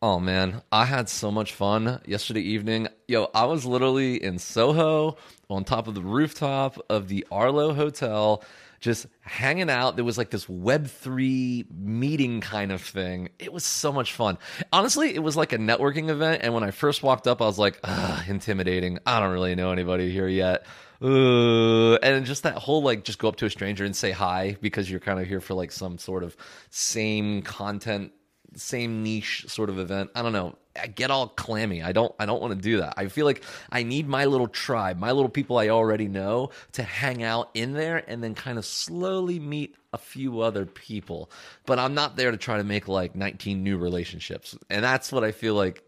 Oh man, I had so much fun yesterday evening. Yo, I was literally in Soho on top of the rooftop of the Arlo Hotel, just hanging out. There was like this Web3 meeting kind of thing. It was so much fun. Honestly, it was like a networking event. And when I first walked up, I was like, intimidating. I don't really know anybody here yet. Uh, and just that whole like just go up to a stranger and say hi because you're kind of here for like some sort of same content same niche sort of event. I don't know. I get all clammy. I don't I don't want to do that. I feel like I need my little tribe, my little people I already know to hang out in there and then kind of slowly meet a few other people. But I'm not there to try to make like 19 new relationships. And that's what I feel like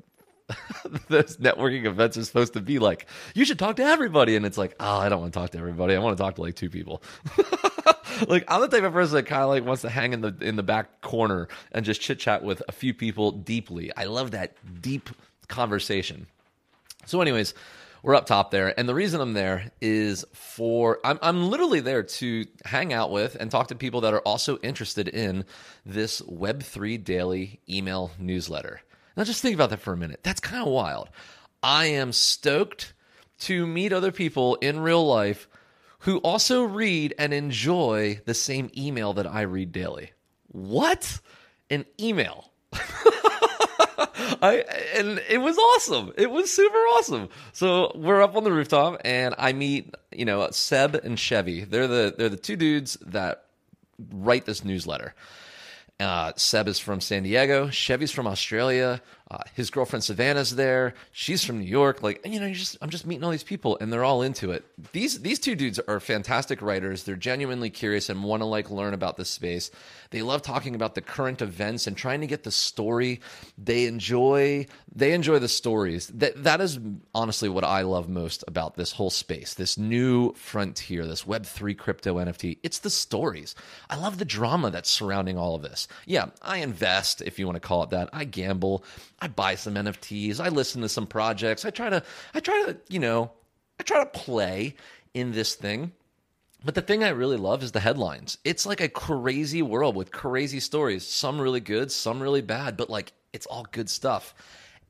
those networking events are supposed to be like. You should talk to everybody, and it's like, oh, I don't want to talk to everybody. I want to talk to like two people. like I'm the type of person that kind of like wants to hang in the in the back corner and just chit chat with a few people deeply. I love that deep conversation. So, anyways, we're up top there, and the reason I'm there is for I'm I'm literally there to hang out with and talk to people that are also interested in this Web three daily email newsletter. Now, just think about that for a minute. That's kind of wild. I am stoked to meet other people in real life who also read and enjoy the same email that I read daily. What? An email. I and it was awesome. It was super awesome. So we're up on the rooftop and I meet, you know, Seb and Chevy. They're the they're the two dudes that write this newsletter. Uh, Seb is from San Diego. Chevy's from Australia. Uh, his girlfriend Savannah's there. She's from New York. Like you know, you just I'm just meeting all these people, and they're all into it. These these two dudes are fantastic writers. They're genuinely curious and want to like learn about this space. They love talking about the current events and trying to get the story. They enjoy they enjoy the stories. That that is honestly what I love most about this whole space, this new frontier, this Web three crypto NFT. It's the stories. I love the drama that's surrounding all of this. Yeah, I invest if you want to call it that. I gamble. I buy some NFTs. I listen to some projects. I try to I try to, you know, I try to play in this thing. But the thing I really love is the headlines. It's like a crazy world with crazy stories, some really good, some really bad, but like it's all good stuff.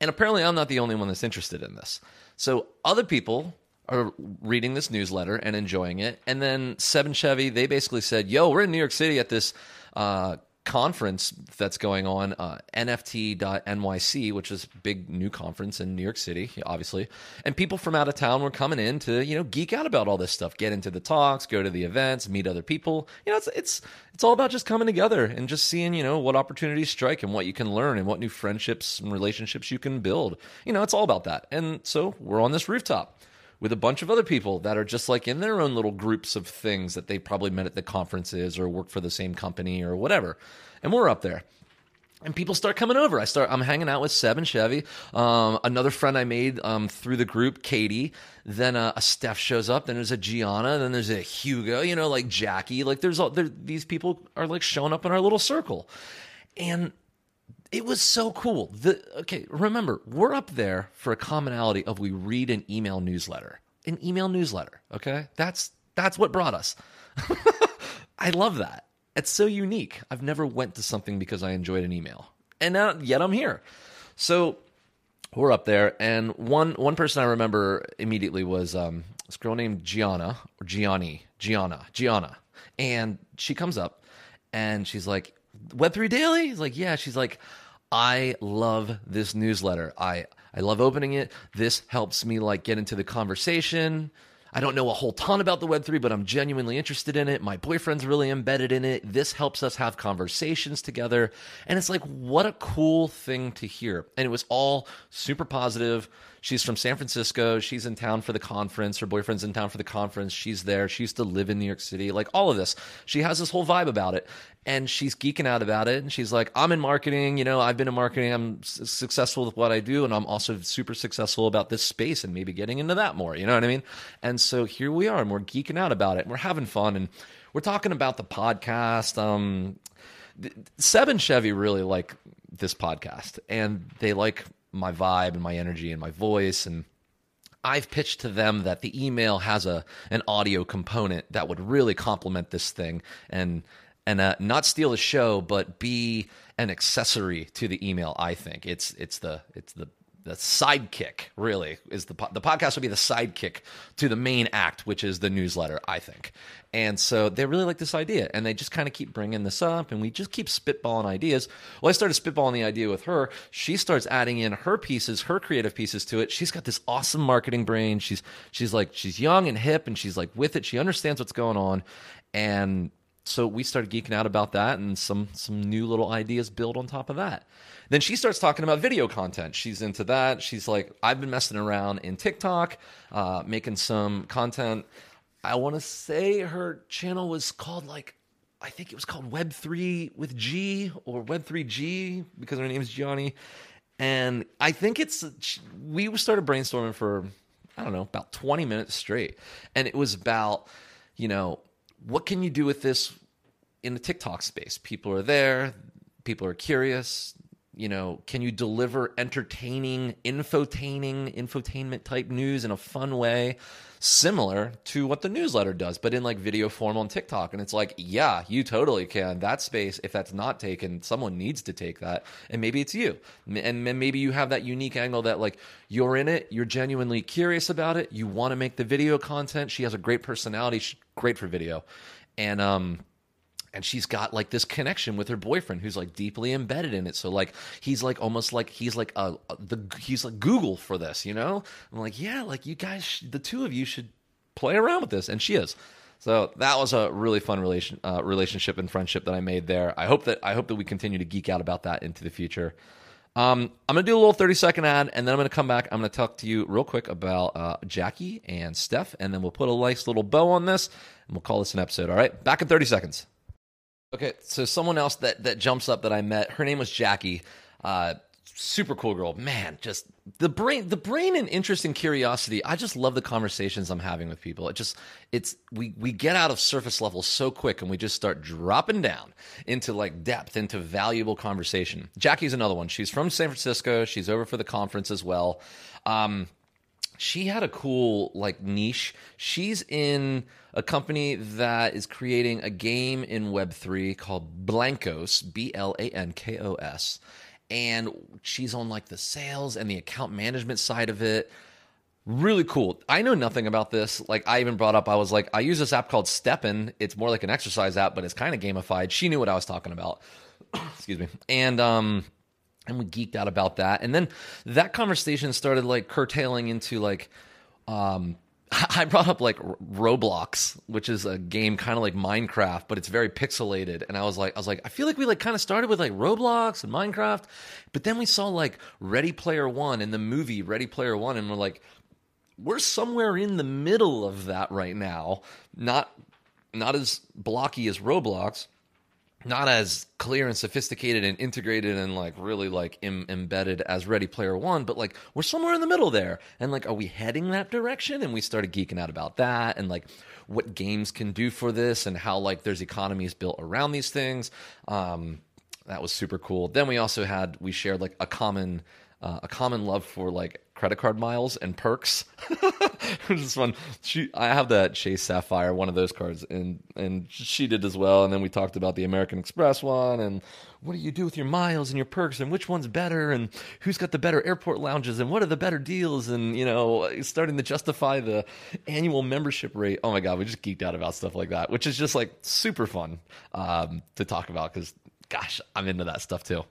And apparently I'm not the only one that's interested in this. So other people are reading this newsletter and enjoying it. And then Seb and Chevy, they basically said, "Yo, we're in New York City at this uh, conference that's going on, uh, NFT.NYC, which is big new conference in New York City, obviously. And people from out of town were coming in to, you know, geek out about all this stuff, get into the talks, go to the events, meet other people. You know, it's it's it's all about just coming together and just seeing, you know, what opportunities strike and what you can learn and what new friendships and relationships you can build. You know, it's all about that. And so we're on this rooftop with a bunch of other people that are just like in their own little groups of things that they probably met at the conferences or work for the same company or whatever. And we're up there. And people start coming over. I start. I'm hanging out with Seb and Chevy. Um, another friend I made um, through the group, Katie. Then uh, a Steph shows up. Then there's a Gianna. Then there's a Hugo. You know, like Jackie. Like there's all these people are like showing up in our little circle, and it was so cool. The okay, remember, we're up there for a commonality of we read an email newsletter. An email newsletter, okay? That's that's what brought us. I love that. It's so unique. I've never went to something because I enjoyed an email. And now yet I'm here. So we're up there and one one person I remember immediately was um this girl named Gianna or Gianni, Gianna, Gianna. And she comes up and she's like, Web3 Daily? He's like, yeah. She's like, I love this newsletter. I I love opening it. This helps me like get into the conversation. I don't know a whole ton about the Web3, but I'm genuinely interested in it. My boyfriend's really embedded in it. This helps us have conversations together. And it's like, what a cool thing to hear. And it was all super positive. She's from San Francisco. She's in town for the conference. Her boyfriend's in town for the conference. She's there. She used to live in New York City. Like all of this. She has this whole vibe about it. And she's geeking out about it. And she's like, I'm in marketing. You know, I've been in marketing. I'm successful with what I do. And I'm also super successful about this space and maybe getting into that more. You know what I mean? And so here we are. And we're geeking out about it. And we're having fun. And we're talking about the podcast. Um, Seb and Chevy really like this podcast. And they like my vibe and my energy and my voice and I've pitched to them that the email has a an audio component that would really complement this thing and and uh, not steal the show, but be an accessory to the email. I think. It's it's the it's the the sidekick really is the the podcast will be the sidekick to the main act which is the newsletter i think. And so they really like this idea and they just kind of keep bringing this up and we just keep spitballing ideas. Well i started spitballing the idea with her. She starts adding in her pieces her creative pieces to it. She's got this awesome marketing brain. She's she's like she's young and hip and she's like with it. She understands what's going on. And so we started geeking out about that and some some new little ideas build on top of that then she starts talking about video content. She's into that. She's like, I've been messing around in TikTok, uh, making some content. I want to say her channel was called like, I think it was called Web3 with G or Web3G because her name is Gianni. And I think it's, we started brainstorming for, I don't know, about 20 minutes straight. And it was about, you know, what can you do with this in the TikTok space? People are there, people are curious, you know, can you deliver entertaining, infotaining, infotainment type news in a fun way, similar to what the newsletter does, but in like video form on TikTok? And it's like, yeah, you totally can. That space, if that's not taken, someone needs to take that. And maybe it's you. And maybe you have that unique angle that like you're in it, you're genuinely curious about it, you want to make the video content. She has a great personality, she's great for video. And um and she's got like this connection with her boyfriend who's like deeply embedded in it. So like he's like almost like he's like a, a the he's like google for this you know? I'm like yeah like you guys the two of you should play around with this. And she is. So that was a really fun relation uh, relationship and friendship that i made there. I hope that i hope that we continue to geek out about that into the future um, I'm going to do a little 30 second ad and then I'm going to come back. I'm going to talk to you real quick about uh, Jackie and Steph, and then we'll put a nice little bow on this and we'll call this an episode. All right, back in 30 seconds. Okay, so someone else that that jumps up that I met, her name was Jackie. Uh, super cool girl. Man, just the brain, the brain, and interest and curiosity. I just love the conversations I'm having with people. It just, it's we we get out of surface level so quick, and we just start dropping down into like depth, into valuable conversation. Jackie's another one. She's from San Francisco. She's over for the conference as well. Um, she had a cool like niche. She's in a company that is creating a game in Web3 called Blankos, B L A N K O S. And she's on like the sales and the account management side of it. Really cool. I know nothing about this. Like I even brought up, I was like, I use this app called STEPN. It's more like an exercise app, but it's kind of gamified. She knew what I was talking about. Excuse me. And um and we geeked out about that. And then that conversation started like curtailing into like, um, I brought up like Roblox, which is a game kind of like Minecraft, but it's very pixelated. And I was like, I was like, I feel like we like kind of started with like Roblox and Minecraft, but then we saw like Ready Player One in the movie Ready Player One, and we're like, we're somewhere in the middle of that right now. Not not as blocky as Roblox, not as clear and sophisticated and integrated and like really like Im- embedded as Ready Player One, but like we're somewhere in the middle there. And like, are we heading that direction? And we started geeking out about that and like what games can do for this and how like there's economies built around these things. Um, that was super cool. Then we also had we shared like a common uh, a common love for like credit card miles and perks. Which is fun. She, I have that Chase Sapphire, one of those cards, and and she did as well. And then we talked about the American Express one, and what do you do with your miles and your perks, and which one's better, and who's got the better airport lounges, and what are the better deals, and you know, starting to justify the annual membership rate. Oh my god, we just geeked out about stuff like that, which is just like super fun um, to talk about because, gosh, I'm into that stuff too.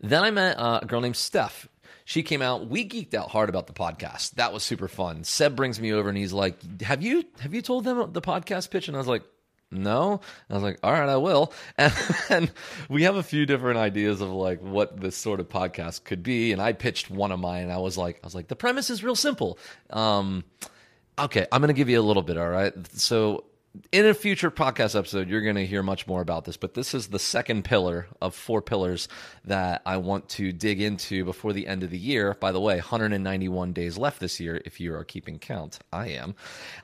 Then I met uh, a girl named Steph. She came out. We geeked out hard about the podcast. That was super fun. Seb brings me over and he's like, "Have you have you told them the podcast pitch?" And I was like, no i was like all right i will and, and, we have a few different ideas of like what this sort of podcast could be and i pitched one of mine and i was like i was like the premise is real simple um, okay i'm gonna give you a little bit all right so in a future podcast episode, you're going to hear much more about this, but this is the second pillar of four pillars that I want to dig into before the end of the year. By the way, 191 days left this year if you are keeping count. I am.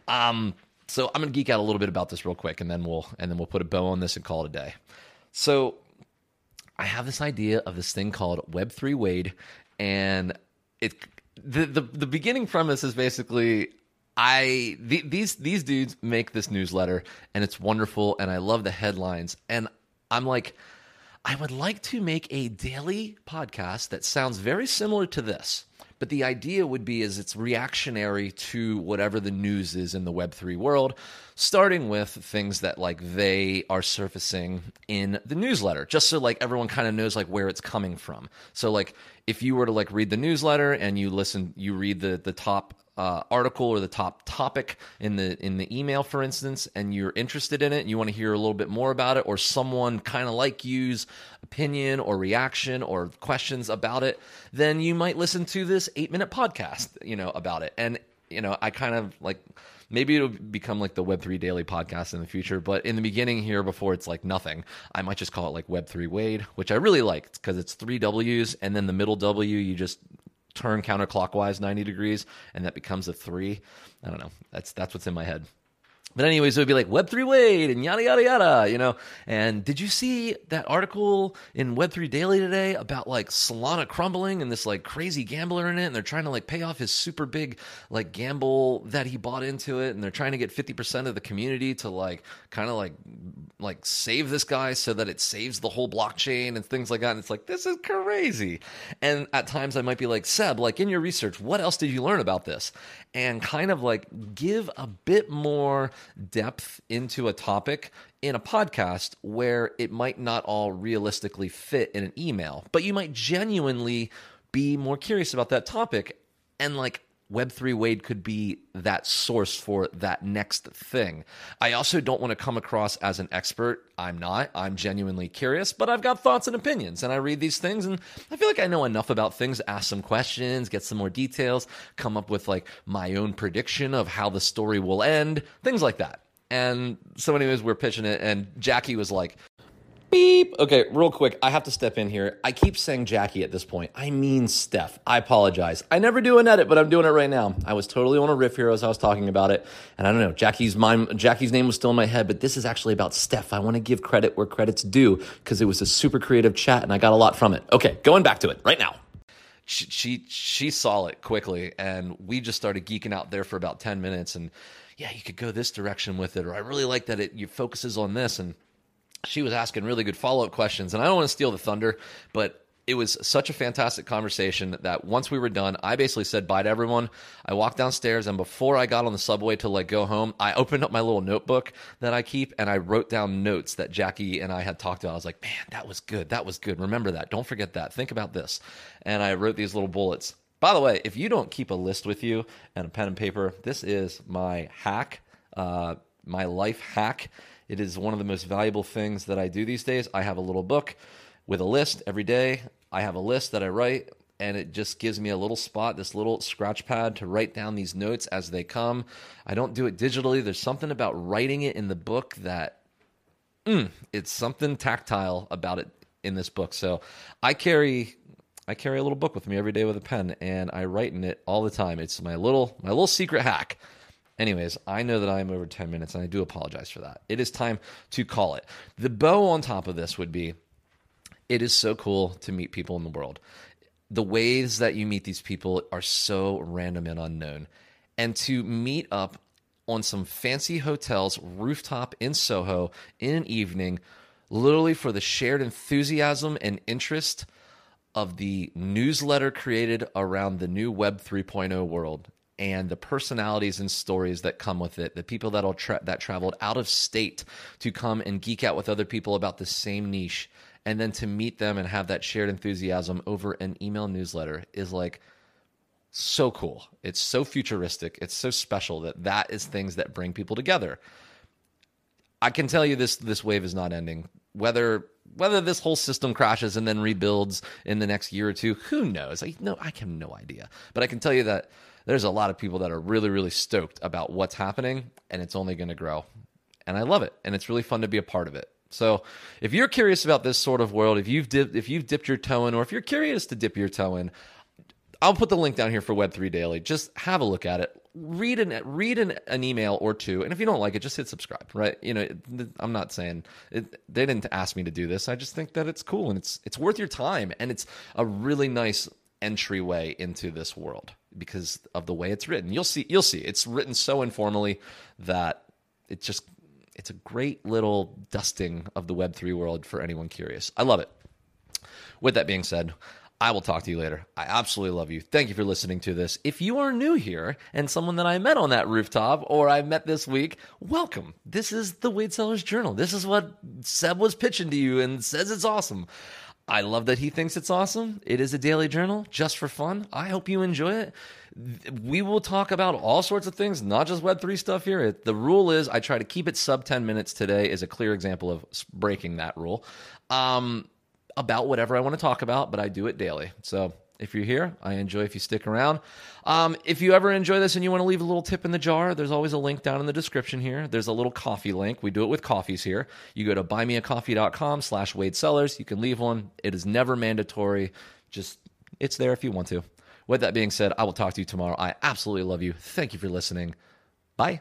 Um, so I'm going to geek out a little bit about this real quick, and then we'll and then we'll put a bow on this and call it a day. So I have this idea of this thing called Web3 Wade, and it the the, the beginning premise is basically I th- these these dudes make this newsletter and it's wonderful and I love the headlines and I'm like I would like to make a daily podcast that sounds very similar to this. But the idea would be is it's reactionary to whatever the news is in the web3 world, starting with things that like they are surfacing in the newsletter, just so like everyone kind of knows like where it's coming from. So like if you were to like read the newsletter and you listen you read the the top uh, article or the top topic in the in the email, for instance, and you're interested in it and you want to hear a little bit more about it, or someone kind of like you's opinion or reaction or questions about it, then you might listen to this eight minute podcast, you know, about it. And you know, I kind of like maybe it'll become like the Web3 Daily podcast in the future. But in the beginning here, before it's like nothing, I might just call it like Web3 Wade, which I really liked because it's three W's and then the middle W, you just turn counterclockwise 90 degrees and that becomes a three. I don't know. That's that's what's in my head. But anyways, it would be like Web3 Wade and yada yada yada, you know. And did you see that article in Web3 Daily today about like Solana crumbling and this like crazy gambler in it, and they're trying to like pay off his super big like gamble that he bought into it, and they're trying to get fifty percent of the community to like kind of like like save this guy so that it saves the whole blockchain and things like that. And it's like this is crazy. And at times I might be like Seb, like in your research, what else did you learn about this? And kind of like give a bit more depth into a topic in a podcast where it might not all realistically fit in an email, but you might genuinely be more curious about that topic and like Web3 Wade could be that source for that next thing. I also don't want to come across as an expert. I'm not. I'm genuinely curious, but I've got thoughts and opinions. And I read these things and I feel like I know enough about things, ask some questions, get some more details, come up with like my own prediction of how the story will end, things like that. And so, anyways, we're pitching it, and Jackie was like, Beep. Okay, real quick, I have to step in here. I keep saying Jackie at this point. I mean Steph. I apologize. I never do an edit, but I'm doing it right now. I was totally on a riff here as I was talking about it, and I don't know. Jackie's mime, Jackie's name was still in my head, but this is actually about Steph. I want to give credit where credit's due because it was a super creative chat, and I got a lot from it. Okay, going back to it right now. She, she she saw it quickly, and we just started geeking out there for about ten minutes, and yeah, you could go this direction with it, or I really like that it you focuses on this and she was asking really good follow up questions. And I don't want to steal the thunder, but it was such a fantastic conversation that once we were done, I basically said bye to everyone. I walked downstairs, and before I got on the subway to like go home, I opened up my little notebook that I keep and I wrote down notes that Jackie and I had talked about. I was like, man, that was good. That was good. Remember that. Don't forget that. Think about this. And I wrote these little bullets. By the way, if you don't keep a list with you and a pen and paper, this is my hack, uh, my life hack it is one of the most valuable things that I do these days. I have a little book with a list every day. I have a list that I write, and it just gives me a little spot, this little scratch pad to write down these notes as they come. I don't do it digitally. There's something about writing it in the book that mm, it's something tactile about it in this book. So I carry I carry a little book with me every day with a pen and I write in it all the time. It's my little my little secret hack. Anyways, I know that I am over 10 minutes and I do apologize for that. It is time to call it. The bow on top of this would be it is so cool to meet people in the world. The ways that you meet these people are so random and unknown. And to meet up on some fancy hotels rooftop in Soho in an evening, literally for the shared enthusiasm and interest of the newsletter created around the new Web 3.0 world and the personalities and stories that come with it, the people that tra- that traveled out of state to come and geek out with other people about the same niche, and then to meet them and have that shared enthusiasm over an email newsletter is like so cool. It's so futuristic. It's so special that that is things that bring people together. I can tell you this this wave is not ending. Whether whether this whole system crashes and then rebuilds in the next year or two, who knows? I no I have no idea. But I can tell you that there's a lot of people that are really, really stoked about what's happening, and it's only going to grow. And I love it, and it's really fun to be a part of it. So, if you're curious about this sort of world, if you've dipped, if you've dipped your toe in, or if you're curious to dip your toe in, I'll put the link down here for Web3 Daily. Just have a look at it. Read an read an, an email or two, and if you don't like it, just hit subscribe. Right? You know, I'm not saying it, they didn't ask me to do this. I just think that it's cool and it's it's worth your time, and it's a really nice entryway into this world. Because of the way it's written. You'll see. You'll see. It's written so informally that it just it's a great little dusting of the Web three world for anyone curious. I love it. With that being said, I will talk to you later. I absolutely love you. Thank you for listening to this. If you are new here and someone that I met on that rooftop or I met this week, welcome. This is the Wade Sellers Journal. This is what Seb was pitching to you and says it's awesome. I love that he thinks it's awesome. It is a daily journal just for fun. I hope you enjoy it. We will talk about all sorts of things, not just Web3 stuff here. The rule is I try to keep it sub 10 minutes today, is a clear example of breaking that rule. Um, about whatever I want to talk about, but I do it daily. So if you're here, I enjoy if you stick around. Um, if you ever enjoy this and you want to leave a little tip in the jar, there's always a link down in the description here. There's a little coffee link. We do it with coffees here. You go to buymeacoffee.com slash Wade Sellers. You can leave one. It is never mandatory. Just it's there if you want to. With that being said, I will talk to you tomorrow. I absolutely love you. Thank you for listening. Bye.